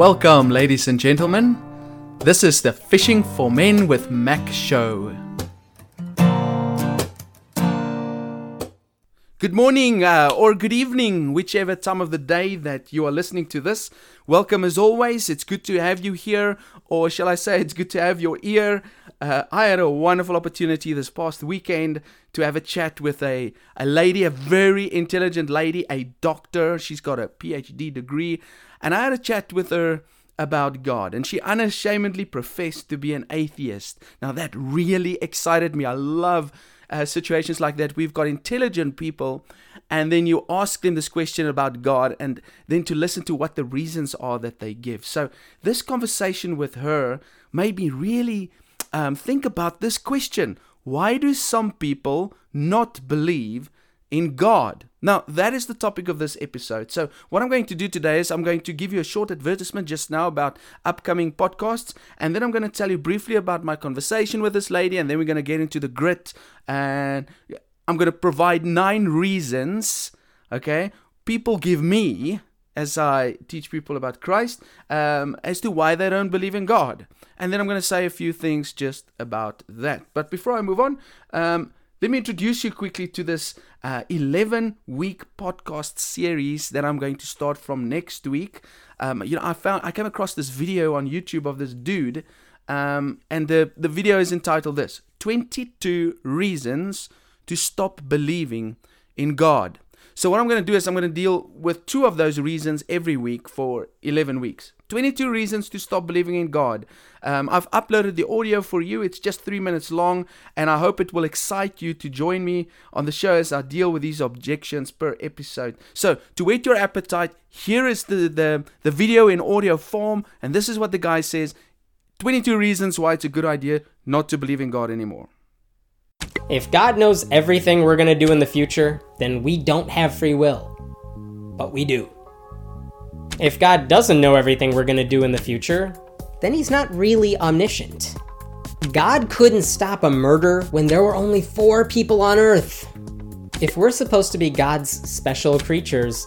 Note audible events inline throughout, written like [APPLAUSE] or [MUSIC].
Welcome, ladies and gentlemen. This is the Fishing for Men with Mac show. Good morning uh, or good evening, whichever time of the day that you are listening to this. Welcome as always. It's good to have you here, or shall I say, it's good to have your ear. Uh, I had a wonderful opportunity this past weekend to have a chat with a, a lady, a very intelligent lady, a doctor. She's got a PhD degree. And I had a chat with her about God, and she unashamedly professed to be an atheist. Now, that really excited me. I love uh, situations like that. We've got intelligent people, and then you ask them this question about God, and then to listen to what the reasons are that they give. So, this conversation with her made me really um, think about this question Why do some people not believe in God? Now, that is the topic of this episode. So, what I'm going to do today is I'm going to give you a short advertisement just now about upcoming podcasts, and then I'm going to tell you briefly about my conversation with this lady, and then we're going to get into the grit, and I'm going to provide nine reasons, okay? People give me as I teach people about Christ um, as to why they don't believe in God. And then I'm going to say a few things just about that. But before I move on, um, let me introduce you quickly to this 11 uh, week podcast series that I'm going to start from next week. Um, you know, I found I came across this video on YouTube of this dude, um, and the the video is entitled "This 22 Reasons to Stop Believing in God." So what I'm going to do is I'm going to deal with two of those reasons every week for 11 weeks. 22 reasons to stop believing in God. Um, I've uploaded the audio for you. It's just three minutes long, and I hope it will excite you to join me on the show as I deal with these objections per episode. So, to whet your appetite, here is the, the, the video in audio form, and this is what the guy says 22 reasons why it's a good idea not to believe in God anymore. If God knows everything we're going to do in the future, then we don't have free will. But we do. If God doesn't know everything we're going to do in the future, then he's not really omniscient. God couldn't stop a murder when there were only four people on Earth. If we're supposed to be God's special creatures,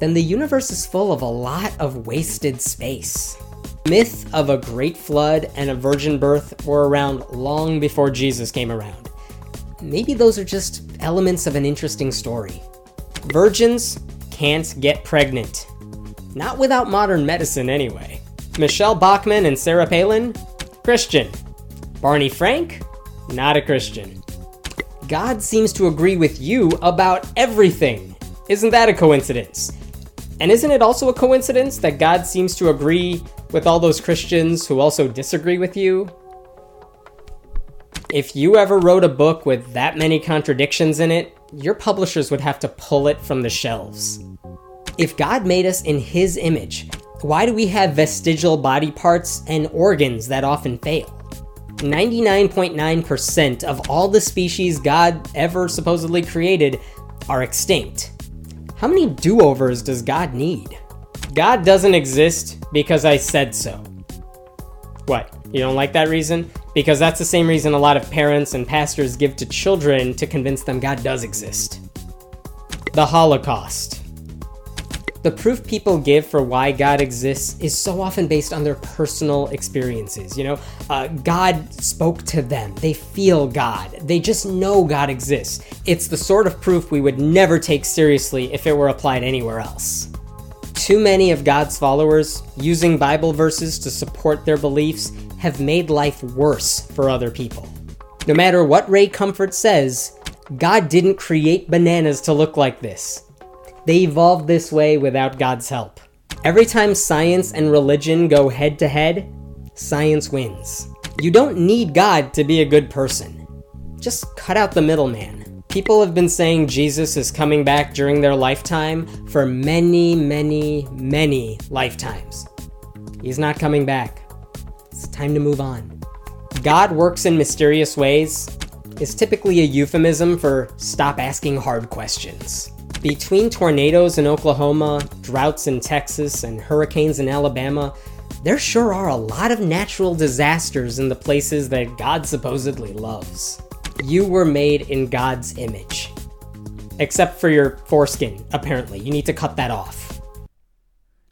then the universe is full of a lot of wasted space. Myth of a great flood and a virgin birth were around long before Jesus came around maybe those are just elements of an interesting story. Virgins can't get pregnant. Not without modern medicine, anyway. Michele Bachmann and Sarah Palin? Christian. Barney Frank? Not a Christian. God seems to agree with you about everything. Isn't that a coincidence? And isn't it also a coincidence that God seems to agree with all those Christians who also disagree with you? If you ever wrote a book with that many contradictions in it, your publishers would have to pull it from the shelves. If God made us in His image, why do we have vestigial body parts and organs that often fail? 99.9% of all the species God ever supposedly created are extinct. How many do overs does God need? God doesn't exist because I said so. What, you don't like that reason? Because that's the same reason a lot of parents and pastors give to children to convince them God does exist. The Holocaust. The proof people give for why God exists is so often based on their personal experiences. You know, uh, God spoke to them. They feel God. They just know God exists. It's the sort of proof we would never take seriously if it were applied anywhere else. Too many of God's followers, using Bible verses to support their beliefs, have made life worse for other people. No matter what Ray Comfort says, God didn't create bananas to look like this. They evolved this way without God's help. Every time science and religion go head to head, science wins. You don't need God to be a good person. Just cut out the middleman. People have been saying Jesus is coming back during their lifetime for many, many, many lifetimes. He's not coming back. It's time to move on. God works in mysterious ways is typically a euphemism for stop asking hard questions. Between tornadoes in Oklahoma, droughts in Texas, and hurricanes in Alabama, there sure are a lot of natural disasters in the places that God supposedly loves. You were made in God's image. Except for your foreskin, apparently. You need to cut that off.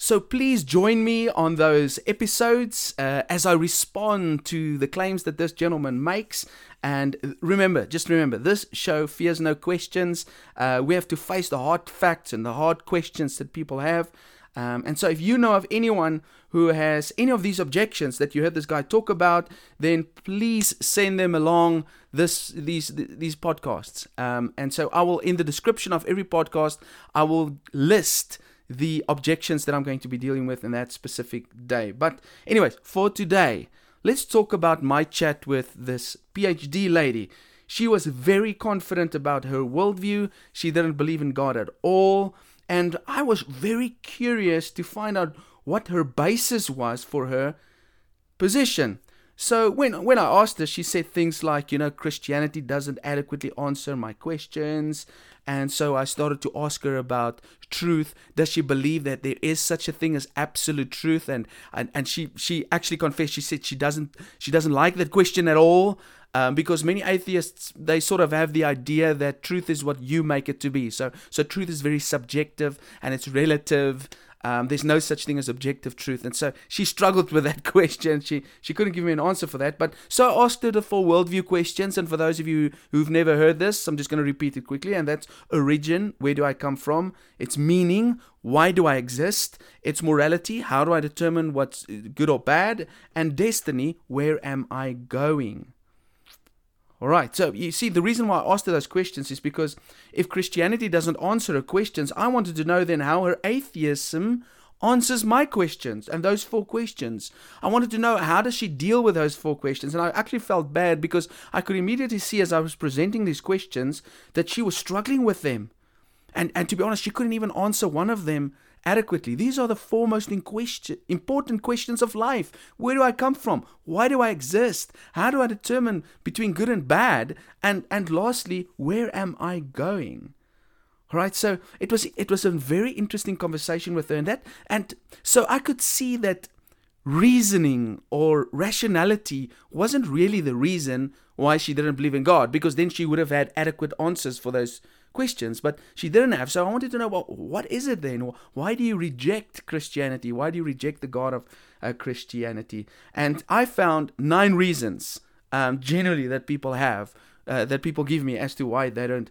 So please join me on those episodes uh, as I respond to the claims that this gentleman makes. And remember, just remember, this show fears no questions. Uh, we have to face the hard facts and the hard questions that people have. Um, and so, if you know of anyone who has any of these objections that you heard this guy talk about, then please send them along this these these podcasts. Um, and so, I will in the description of every podcast, I will list the objections that I'm going to be dealing with in that specific day. But, anyways, for today, let's talk about my chat with this PhD lady. She was very confident about her worldview. She didn't believe in God at all. And I was very curious to find out what her basis was for her position. So when when I asked her, she said things like, you know, Christianity doesn't adequately answer my questions. And so I started to ask her about truth. Does she believe that there is such a thing as absolute truth? And and, and she she actually confessed. She said she doesn't she doesn't like that question at all. Um, because many atheists they sort of have the idea that truth is what you make it to be. So so truth is very subjective and it's relative. Um, there's no such thing as objective truth, and so she struggled with that [LAUGHS] question. She she couldn't give me an answer for that. But so I asked her the four worldview questions, and for those of you who've never heard this, I'm just going to repeat it quickly. And that's origin, where do I come from? It's meaning, why do I exist? It's morality, how do I determine what's good or bad? And destiny, where am I going? All right, so you see, the reason why I asked her those questions is because if Christianity doesn't answer her questions, I wanted to know then how her atheism answers my questions and those four questions. I wanted to know how does she deal with those four questions, and I actually felt bad because I could immediately see as I was presenting these questions that she was struggling with them, and and to be honest, she couldn't even answer one of them adequately. These are the four most important questions of life. Where do I come from? Why do I exist? How do I determine between good and bad? And and lastly, where am I going? All right, so it was it was a very interesting conversation with her, and that and so I could see that reasoning or rationality wasn't really the reason why she didn't believe in God, because then she would have had adequate answers for those questions, but she didn't have. So I wanted to know, well, what is it then? Why do you reject Christianity? Why do you reject the God of uh, Christianity? And I found nine reasons, um, generally, that people have, uh, that people give me as to why they don't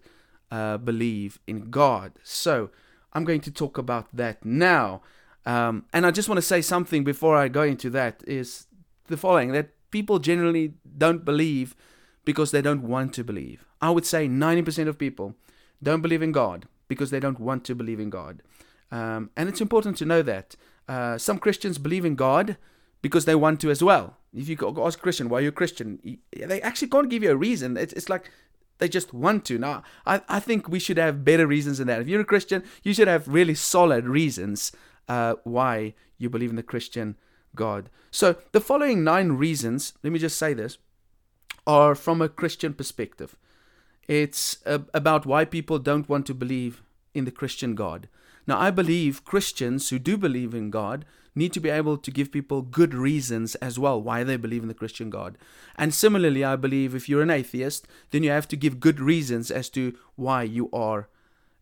uh, believe in God. So I'm going to talk about that now. Um, and I just want to say something before I go into that is the following that people generally don't believe because they don't want to believe. I would say 90% of people don't believe in God because they don't want to believe in God. Um, and it's important to know that. Uh, some Christians believe in God because they want to as well. If you ask a Christian, why are you a Christian? They actually can't give you a reason. It's, it's like they just want to. Now, I, I think we should have better reasons than that. If you're a Christian, you should have really solid reasons uh, why you believe in the Christian God. So, the following nine reasons, let me just say this, are from a Christian perspective. It's about why people don't want to believe in the Christian God. Now, I believe Christians who do believe in God need to be able to give people good reasons as well why they believe in the Christian God. And similarly, I believe if you're an atheist, then you have to give good reasons as to why you are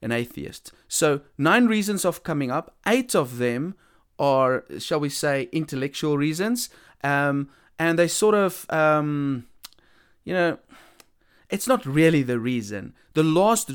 an atheist. So, nine reasons of coming up, eight of them are, shall we say, intellectual reasons. Um, and they sort of, um, you know, it's not really the reason. The last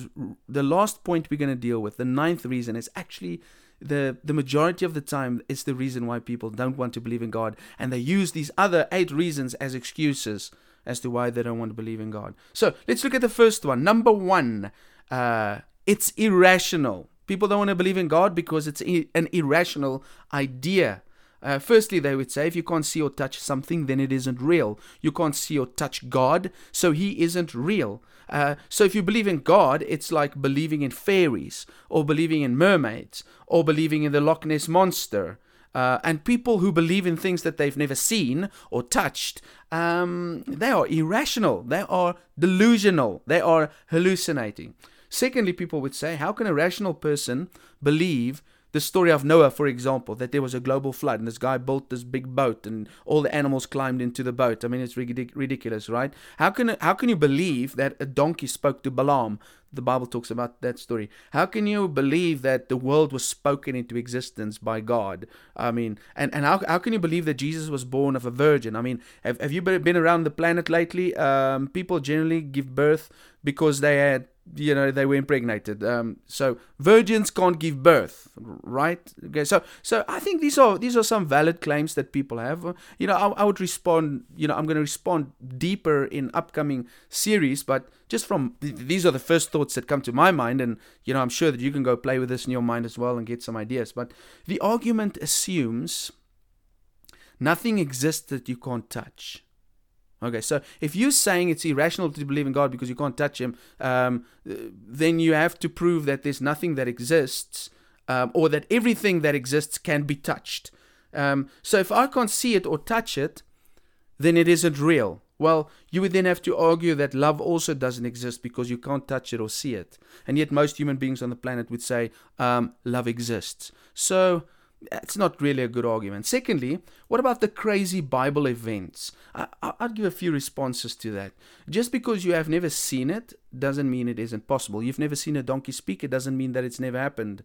the last point we're going to deal with, the ninth reason, is actually the the majority of the time it's the reason why people don't want to believe in God, and they use these other eight reasons as excuses as to why they don't want to believe in God. So let's look at the first one. Number one, uh, it's irrational. People don't want to believe in God because it's an irrational idea. Uh, firstly, they would say if you can't see or touch something, then it isn't real. You can't see or touch God, so He isn't real. Uh, so if you believe in God, it's like believing in fairies, or believing in mermaids, or believing in the Loch Ness monster. Uh, and people who believe in things that they've never seen or touched, um, they are irrational. They are delusional. They are hallucinating. Secondly, people would say, how can a rational person believe the story of Noah, for example, that there was a global flood and this guy built this big boat and all the animals climbed into the boat. I mean, it's ridic- ridiculous, right? How can how can you believe that a donkey spoke to Balaam? The Bible talks about that story. How can you believe that the world was spoken into existence by God? I mean, and, and how, how can you believe that Jesus was born of a virgin? I mean, have, have you been around the planet lately? Um, people generally give birth because they had you know they were impregnated. Um, so virgins can't give birth right? Okay so so i think these are these are some valid claims that people have. You know i, I would respond you know i'm going to respond deeper in upcoming series but just from these are the first thoughts that come to my mind and you know i'm sure that you can go play with this in your mind as well and get some ideas but the argument assumes nothing exists that you can't touch Okay, so if you're saying it's irrational to believe in God because you can't touch Him, um, then you have to prove that there's nothing that exists um, or that everything that exists can be touched. Um, so if I can't see it or touch it, then it isn't real. Well, you would then have to argue that love also doesn't exist because you can't touch it or see it. And yet, most human beings on the planet would say um, love exists. So, it's not really a good argument. Secondly, what about the crazy Bible events? I, would give a few responses to that. Just because you have never seen it doesn't mean it isn't possible. You've never seen a donkey speak, it doesn't mean that it's never happened.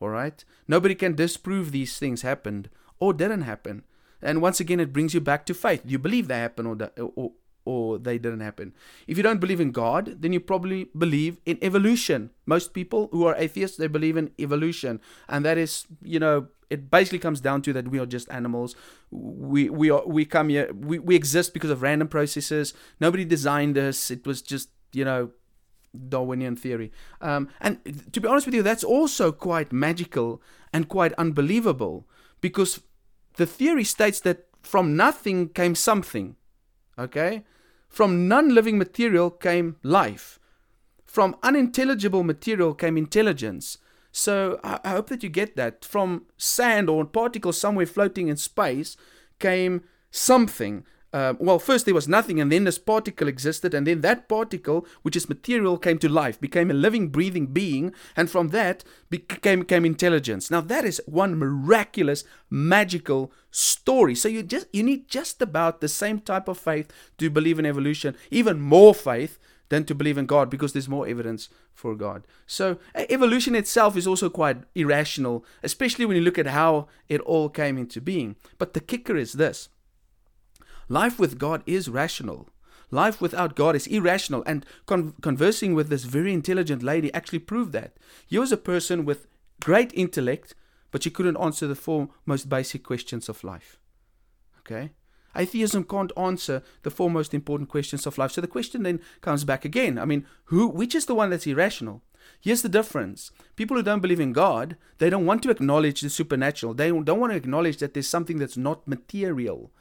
All right? Nobody can disprove these things happened or didn't happen. And once again, it brings you back to faith. Do you believe they happened or, or, or they didn't happen. If you don't believe in God, then you probably believe in evolution. Most people who are atheists, they believe in evolution. And that is, you know, it basically comes down to that we are just animals. We we are we come here we, we exist because of random processes. Nobody designed us. It was just, you know, Darwinian theory. Um, and to be honest with you, that's also quite magical and quite unbelievable because the theory states that from nothing came something. Okay? From non living material came life. From unintelligible material came intelligence. So I, I hope that you get that. From sand or particles somewhere floating in space came something. Uh, well, first there was nothing, and then this particle existed, and then that particle, which is material, came to life, became a living, breathing being, and from that became, became intelligence. Now that is one miraculous, magical story. So you just you need just about the same type of faith to believe in evolution, even more faith than to believe in God because there's more evidence for God. So evolution itself is also quite irrational, especially when you look at how it all came into being. But the kicker is this life with God is rational. Life without God is irrational. And con- conversing with this very intelligent lady actually proved that. He was a person with great intellect, but she couldn't answer the four most basic questions of life. Okay? Atheism can't answer the four most important questions of life. So the question then comes back again. I mean, who which is the one that's irrational? Here's the difference. People who don't believe in God, they don't want to acknowledge the supernatural. They don't want to acknowledge that there's something that's not material.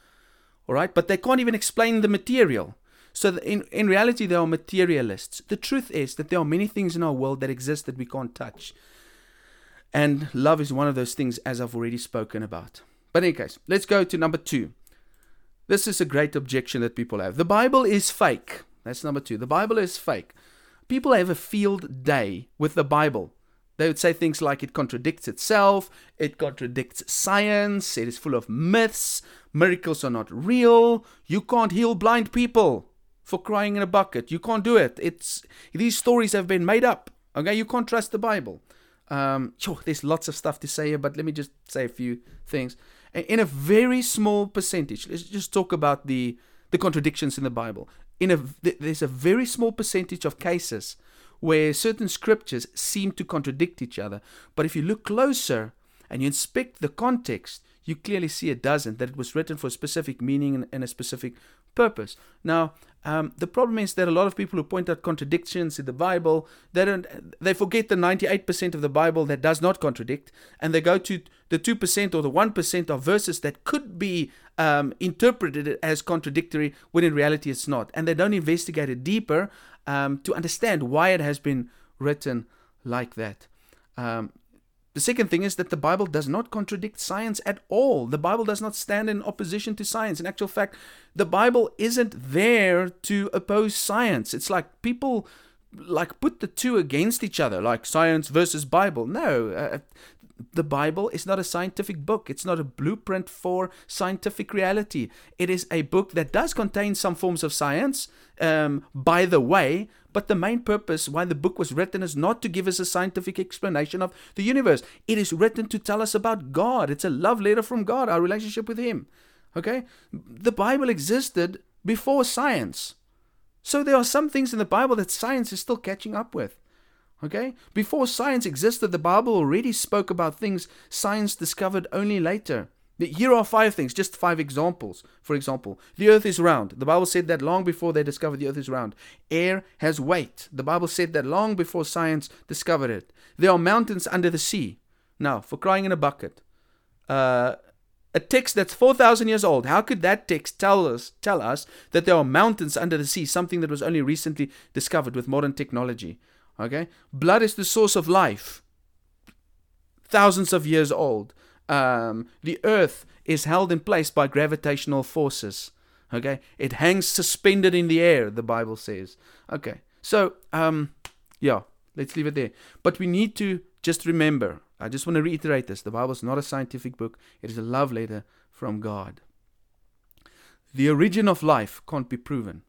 All right? But they can't even explain the material. So in, in reality, they are materialists. The truth is that there are many things in our world that exist that we can't touch. And love is one of those things, as I've already spoken about. But in any case, let's go to number two. This is a great objection that people have. The Bible is fake. That's number two. The Bible is fake. People have a field day with the Bible. They would say things like it contradicts itself, it contradicts science, it is full of myths, miracles are not real, you can't heal blind people for crying in a bucket. You can't do it. It's these stories have been made up. Okay, you can't trust the Bible. Um, sure, there's lots of stuff to say here, but let me just say a few things in a very small percentage, let's just talk about the, the contradictions in the Bible. In a, there's a very small percentage of cases where certain scriptures seem to contradict each other. But if you look closer and you inspect the context, you clearly see it doesn't, that it was written for a specific meaning and, a specific purpose. Now, um, the problem is that a lot of people who point out contradictions in the Bible, they don't, they forget the 98% of the Bible that does not contradict, and they go to the 2% or the 1% of verses that could be um, interpreted as contradictory when in reality it's not, and they don't investigate it deeper um, to understand why it has been written like that. Um, the second thing is that the Bible does not contradict science at all. The Bible does not stand in opposition to science. In actual fact, the Bible isn't there to oppose science. It's like people like put the two against each other, like science versus Bible. No, uh, the Bible is not a scientific book. It's not a blueprint for scientific reality. It is a book that does contain some forms of science, um, by the way, but the main purpose why the book was written is not to give us a scientific explanation of the universe. It is written to tell us about God. It's a love letter from God, our relationship with Him. Okay? The Bible existed before science. So there are some things in the Bible that science is still catching up with. Okay? Before science existed, the Bible already spoke about things science discovered only later. Here are five things, just five examples. For example, the earth is round. The Bible said that long before they discovered the earth is round. Air has weight. The Bible said that long before science discovered it. There are mountains under the sea. Now, for crying in a bucket. Uh, a text that's 4,000 years old. How could that text tell us, tell us that there are mountains under the sea, something that was only recently discovered with modern technology? Okay? Blood is the source of life. Thousands of years old. Um, the earth is held in place by gravitational forces. Okay? It hangs suspended in the air, the Bible says. Okay. So, um, yeah, let's leave it there. But we need to just remember, I just want to reiterate this the Bible is not a scientific book, it is a love letter from God. The origin of life can't be proven.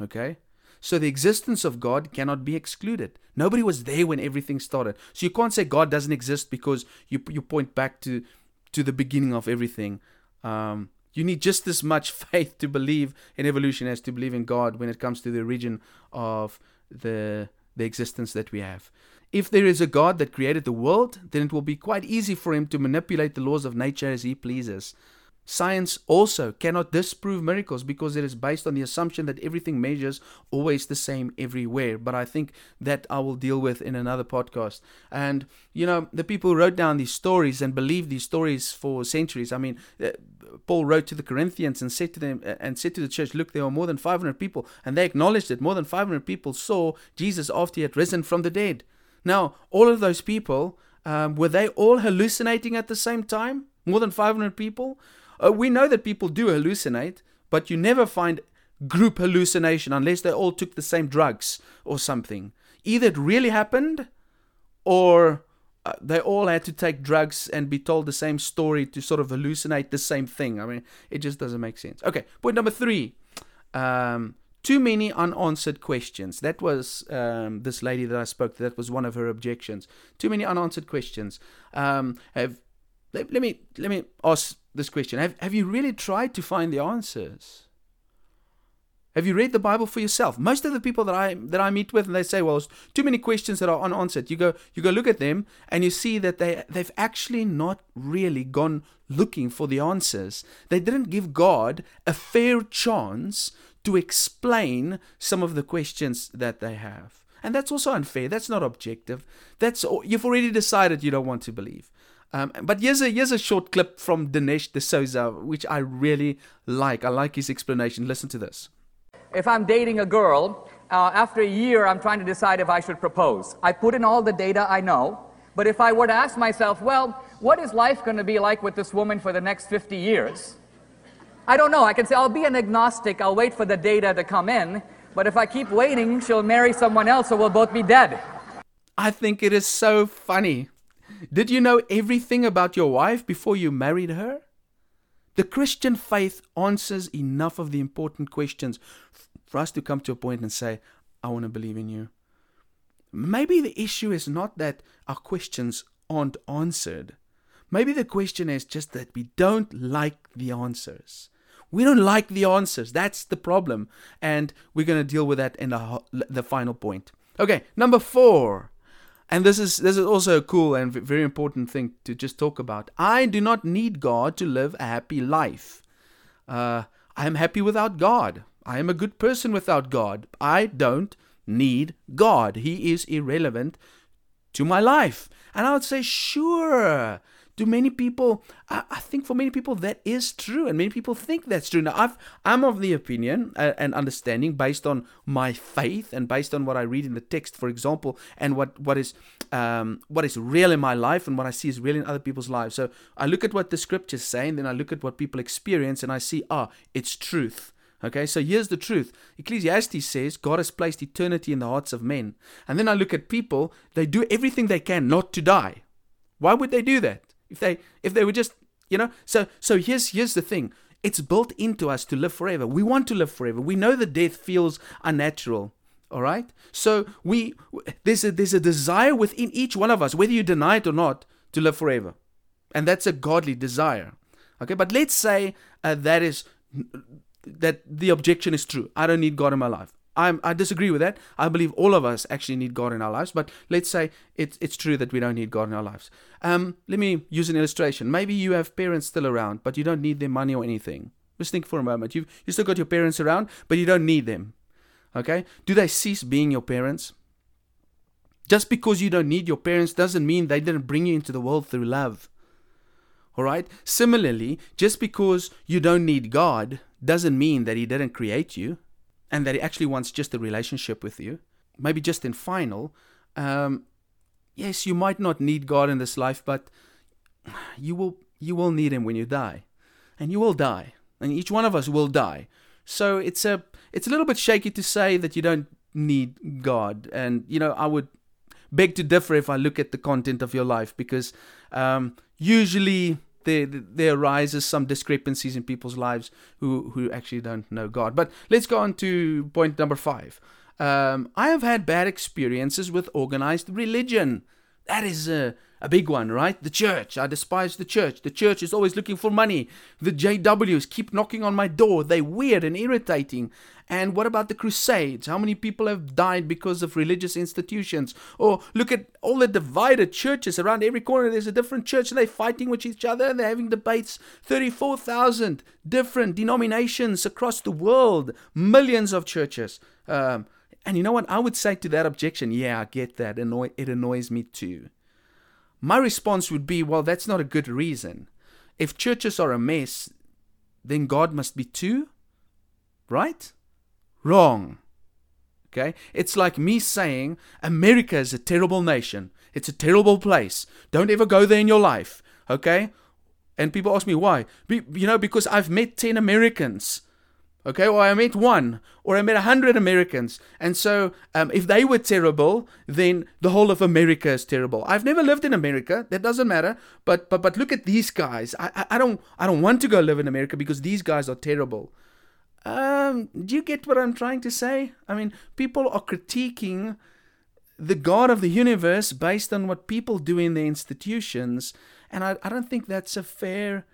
Okay? So the existence of God cannot be excluded. Nobody was there when everything started. So you can't say God doesn't exist because you you point back to to the beginning of everything. Um, you need just as much [LAUGHS] faith to believe in evolution as to believe in God when it comes to the origin of the the existence that we have. If there is a God that created the world, then it will be quite easy for him to manipulate the laws of nature as he pleases. Science also cannot disprove miracles because it is based on the assumption that everything measures always the same everywhere. But I think that I will deal with in another podcast. And, you know, the people wrote down these stories and believed these stories for centuries. I mean, uh, Paul wrote to the Corinthians and said to them uh, and said to the church, Look, there are more than 500 people. And they acknowledged it. More than 500 people saw Jesus after he had risen from the dead. Now, all of those people, um, were they all hallucinating at the same time? More than 500 people? Uh, we know that people do hallucinate, but you never find group hallucination unless they all took the same drugs or something. Either it really happened or uh, they all had to take drugs and be told the same story to sort of hallucinate the same thing. I mean, it just doesn't make sense. Okay, point number three. Um, too many unanswered questions. That was um, this lady that I spoke to. That was one of her objections. Too many unanswered questions. Um, have let, let me let me ask this question. Have, have you really tried to find the answers? Have you read the Bible for yourself? Most of the people that I that I meet with, and they say, "Well, there's too many questions that are unanswered." You go, you go look at them, and you see that they they've actually not really gone looking for the answers. They didn't give God a fair chance to explain some of the questions that they have, and that's also unfair. That's not objective. That's you've already decided you don't want to believe. Um, but here's a here's a short clip from Dinesh D'Souza, which I really like. I like his explanation. Listen to this. If I'm dating a girl, uh, after a year, I'm trying to decide if I should propose. I put in all the data I know, but if I were to ask myself, well, what is life going to be like with this woman for the next 50 years? I don't know. I can say I'll be an agnostic. I'll wait for the data to come in. But if I keep waiting, she'll marry someone else, or we'll both be dead. I think it is so funny did you know everything about your wife before you married her? The Christian faith answers enough of the important questions for us to come to a point and say, I want to believe in you. Maybe the issue is not that our questions aren't answered. Maybe the question is just that we don't like the answers. We don't like the answers. That's the problem. And we're going to deal with that in the, the final point. Okay, number four. And this is this is also a cool and very important thing to just talk about. I do not need God to live a happy life. Uh, I am happy without God. I am a good person without God. I don't need God. He is irrelevant to my life. And I would say, sure, do many people I, I, think for many people that is true and many people think that's true now I've, i'm of the opinion uh, and understanding based on my faith and based on what i read in the text for example and what what is um, what is real in my life and what i see is real in other people's lives so i look at what the scriptures say and then i look at what people experience and i see ah it's truth Okay, so here's the truth. Ecclesiastes says God has placed eternity in the hearts of men. And then I look at people, they do everything they can not to die Why would they do that? If they if they were just you know so so here's here's the thing. It's built into us to live forever. We want to live forever. We know that death feels unnatural. All right? So we there's a there's a desire within each one of us, whether you deny it or not, to live forever. And that's a godly desire. Okay, but let's say uh, that is that the objection is true. I don't need God in my life. I'm, I disagree with that. I believe all of us actually need God in our lives, but let's say it's, it's true that we don't need God in our lives. Um, let me use an illustration. Maybe you have parents still around, but you don't need their money or anything. Just think for a moment. You've you still got your parents around, but you don't need them. Okay? Do they cease being your parents? Just because you don't need your parents doesn't mean they didn't bring you into the world through love. All right? Similarly, just because you don't need God doesn't mean that He didn't create you and that He actually wants just a relationship with you. Maybe just in final, um, yes, you might not need God in this life, but you will you will need Him when you die, and you will die, and each one of us will die. So it's a it's a little bit shaky to say that you don't need God, and you know I would beg to differ if I look at the content of your life because um, usually there, there arises some discrepancies in people's lives who, who actually don't know God. But let's go on to point number five. Um, I have had bad experiences with organized religion. That is a, a big one, right? The church. I despise the church. The church is always looking for money. The JWs keep knocking on my door. They're weird and irritating. And what about the Crusades? How many people have died because of religious institutions? Or look at all the divided churches around every corner. There's a different church. And they're fighting with each other and they're having debates. 34,000 different denominations across the world, millions of churches. Um, and you know what? I would say to that objection, yeah, I get that. It annoys me too. My response would be, well, that's not a good reason. If churches are a mess, then God must be too, right? Wrong. Okay? It's like me saying America is a terrible nation. It's a terrible place. Don't ever go there in your life. Okay? And people ask me why. Be, you know, because I've met 10 Americans Okay, or I met one, or I met a hundred Americans, and so um, if they were terrible, then the whole of America is terrible. I've never lived in America; that doesn't matter. But but but look at these guys. I I, I don't I don't want to go live in America because these guys are terrible. Um, do you get what I'm trying to say? I mean, people are critiquing the God of the universe based on what people do in their institutions, and I I don't think that's a fair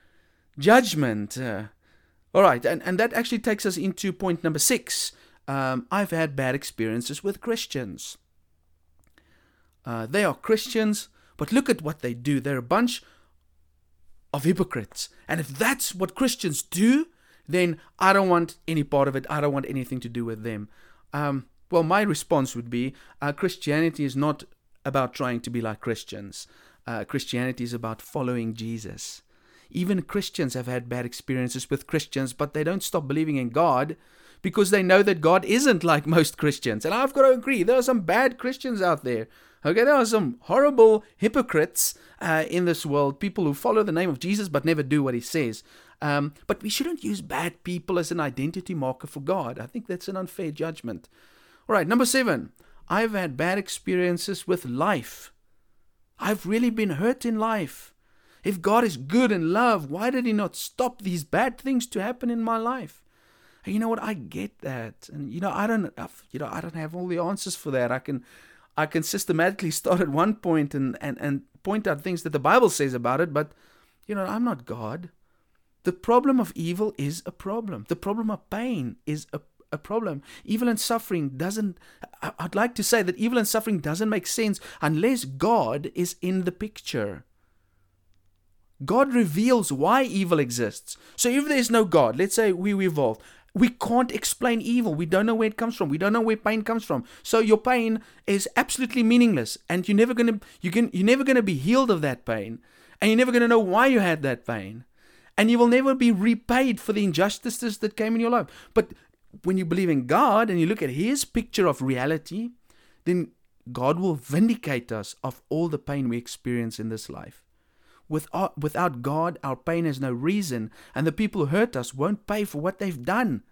judgment. Uh, all right, and, and that actually takes us into point number six. Um, I've had bad experiences with Christians. Uh, they are Christians, but look at what they do. They're a bunch of hypocrites. And if that's what Christians do, then I don't want any part of it. I don't want anything to do with them. Um, well, my response would be uh, Christianity is not about trying to be like Christians. Uh, Christianity is about following Jesus. Even Christians have had bad experiences with Christians, but they don't stop believing in God because they know that God isn't like [LAUGHS] most Christians. And I've got to agree, there are some bad Christians out there. Okay, there are some horrible hypocrites uh, in this world, people who follow the name of Jesus but never do what he says. Um, but we shouldn't use bad people as an identity marker for God. I think that's an unfair judgment. All right, number seven. I've had bad experiences with life. I've really been hurt in life. If God is good and love, why did He not stop these bad things to happen in my life? And you know what? I get that, and you know I don't, uh, you know I don't have all the answers for that. I can, I can systematically start at one point and and and point out things that the Bible says about it, but you know I'm not God. The problem of evil is a problem. The problem of pain is a a problem. Evil and suffering doesn't, I'd like to say that evil and suffering doesn't make sense unless God is in the picture. God reveals why evil exists. So if there's no God, let's say we evolved, we can't explain evil. We don't know where it comes from. We don't know where pain comes from. So your pain is absolutely meaningless, and you're never gonna you can you're never gonna be healed of that pain, and you're never gonna know why you had that pain, and you will never be repaid for the injustices that came in your life. But when you believe in God and you look at His picture of reality, then God will vindicate us of all the pain we experience in this life. Without, God, our pain has no reason, and the people who hurt us won't pay for what they've done.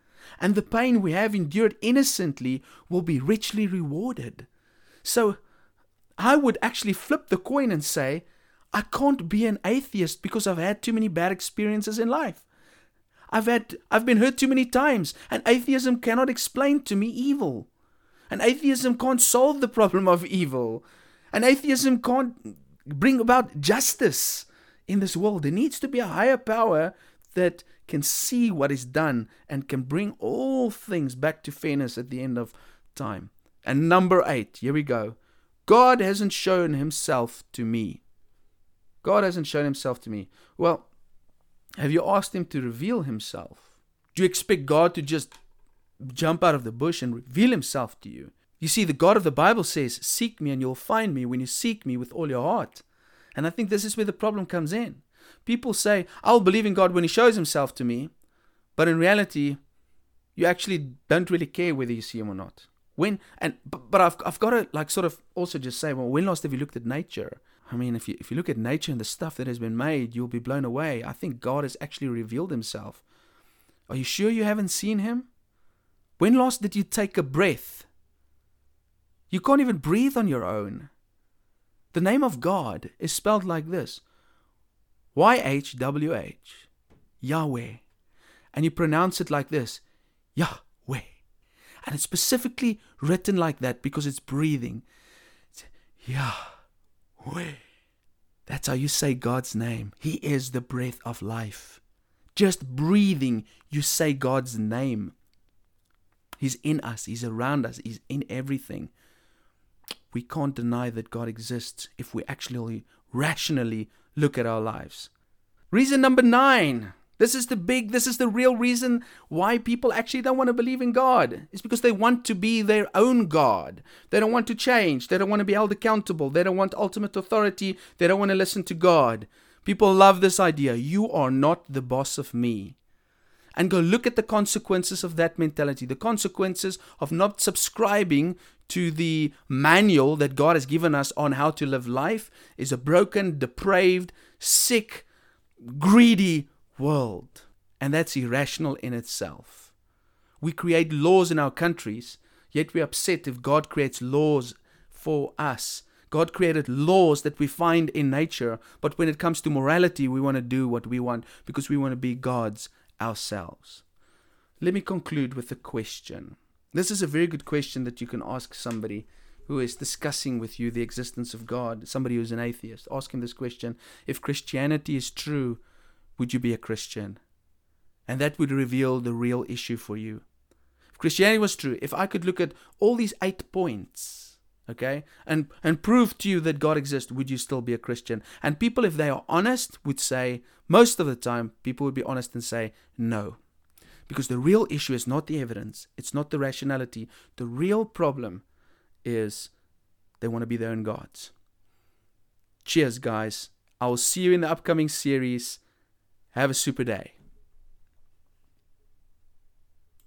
And the pain we have endured innocently will be richly rewarded. So I would actually flip the coin and say, I can't be an atheist because I've had too many bad experiences in life. I've had I've been hurt too many times, and atheism cannot explain to me evil. And atheism can't solve the problem of evil. And atheism can't bring about justice in this world. There needs to be a higher power that can see what is done and can bring all things back to fairness at the end of time. And number eight, here we go. God hasn't shown himself to me. God hasn't shown himself to me. Well, have you asked him to reveal himself? Do you expect God to just jump out of the bush and reveal himself to you? You see, the God of the Bible says, Seek me and you'll find me when you seek me with all your heart. And I think this is where the problem comes in. People say, I'll believe in God when He shows Himself to me. But in reality, you actually don't really care whether you see Him or not. When and but, I've I've got to like sort of also just say, well, when last have you looked at nature? I mean, if you if you look at nature and the stuff that has been made, you'll be blown away. I think God has actually revealed Himself. Are you sure you haven't seen Him? When last did you take a breath? You can't even breathe on your own. The name of God is spelled like this YHWH, Yahweh. And you pronounce it like this Yahweh. And it's specifically written like that because it's breathing. It's Yahweh. That's how you say God's name. He is the breath of life. Just breathing, you say God's name. He's in us, He's around us, He's in everything. We can't deny that God exists if we actually rationally look at our lives. Reason number nine. This is the big, this is the real reason why people actually don't want to believe in God. It's because they want to be their own God. They don't want to change. They don't want to be held accountable. They don't want ultimate authority. They don't want to listen to God. People love this idea. You are not the boss of me. And go look at the consequences of that mentality, the consequences of not subscribing to the manual that God has given us on how to live life is a broken, depraved, sick, greedy world. And that's irrational in itself. We create laws in our countries, yet we're upset if God creates laws for us. God created laws that we find in nature, but when it comes to morality, we want to do what we want because we want to be gods ourselves. Let me conclude with a question. This is a very good question that you can ask somebody who is discussing with you the existence of God, somebody who's an atheist. Ask him this question If Christianity is true, would you be a Christian? And that would reveal the real issue for you. If Christianity was true, if I could look at all these eight points, okay, and, and prove to you that God exists, would you still be a Christian? And people, if they are honest, would say, most of the time, people would be honest and say, no. Because the real issue is not the evidence, it's not the rationality. The real problem is they want to be their own gods. Cheers, guys. I will see you in the upcoming series. Have a super day.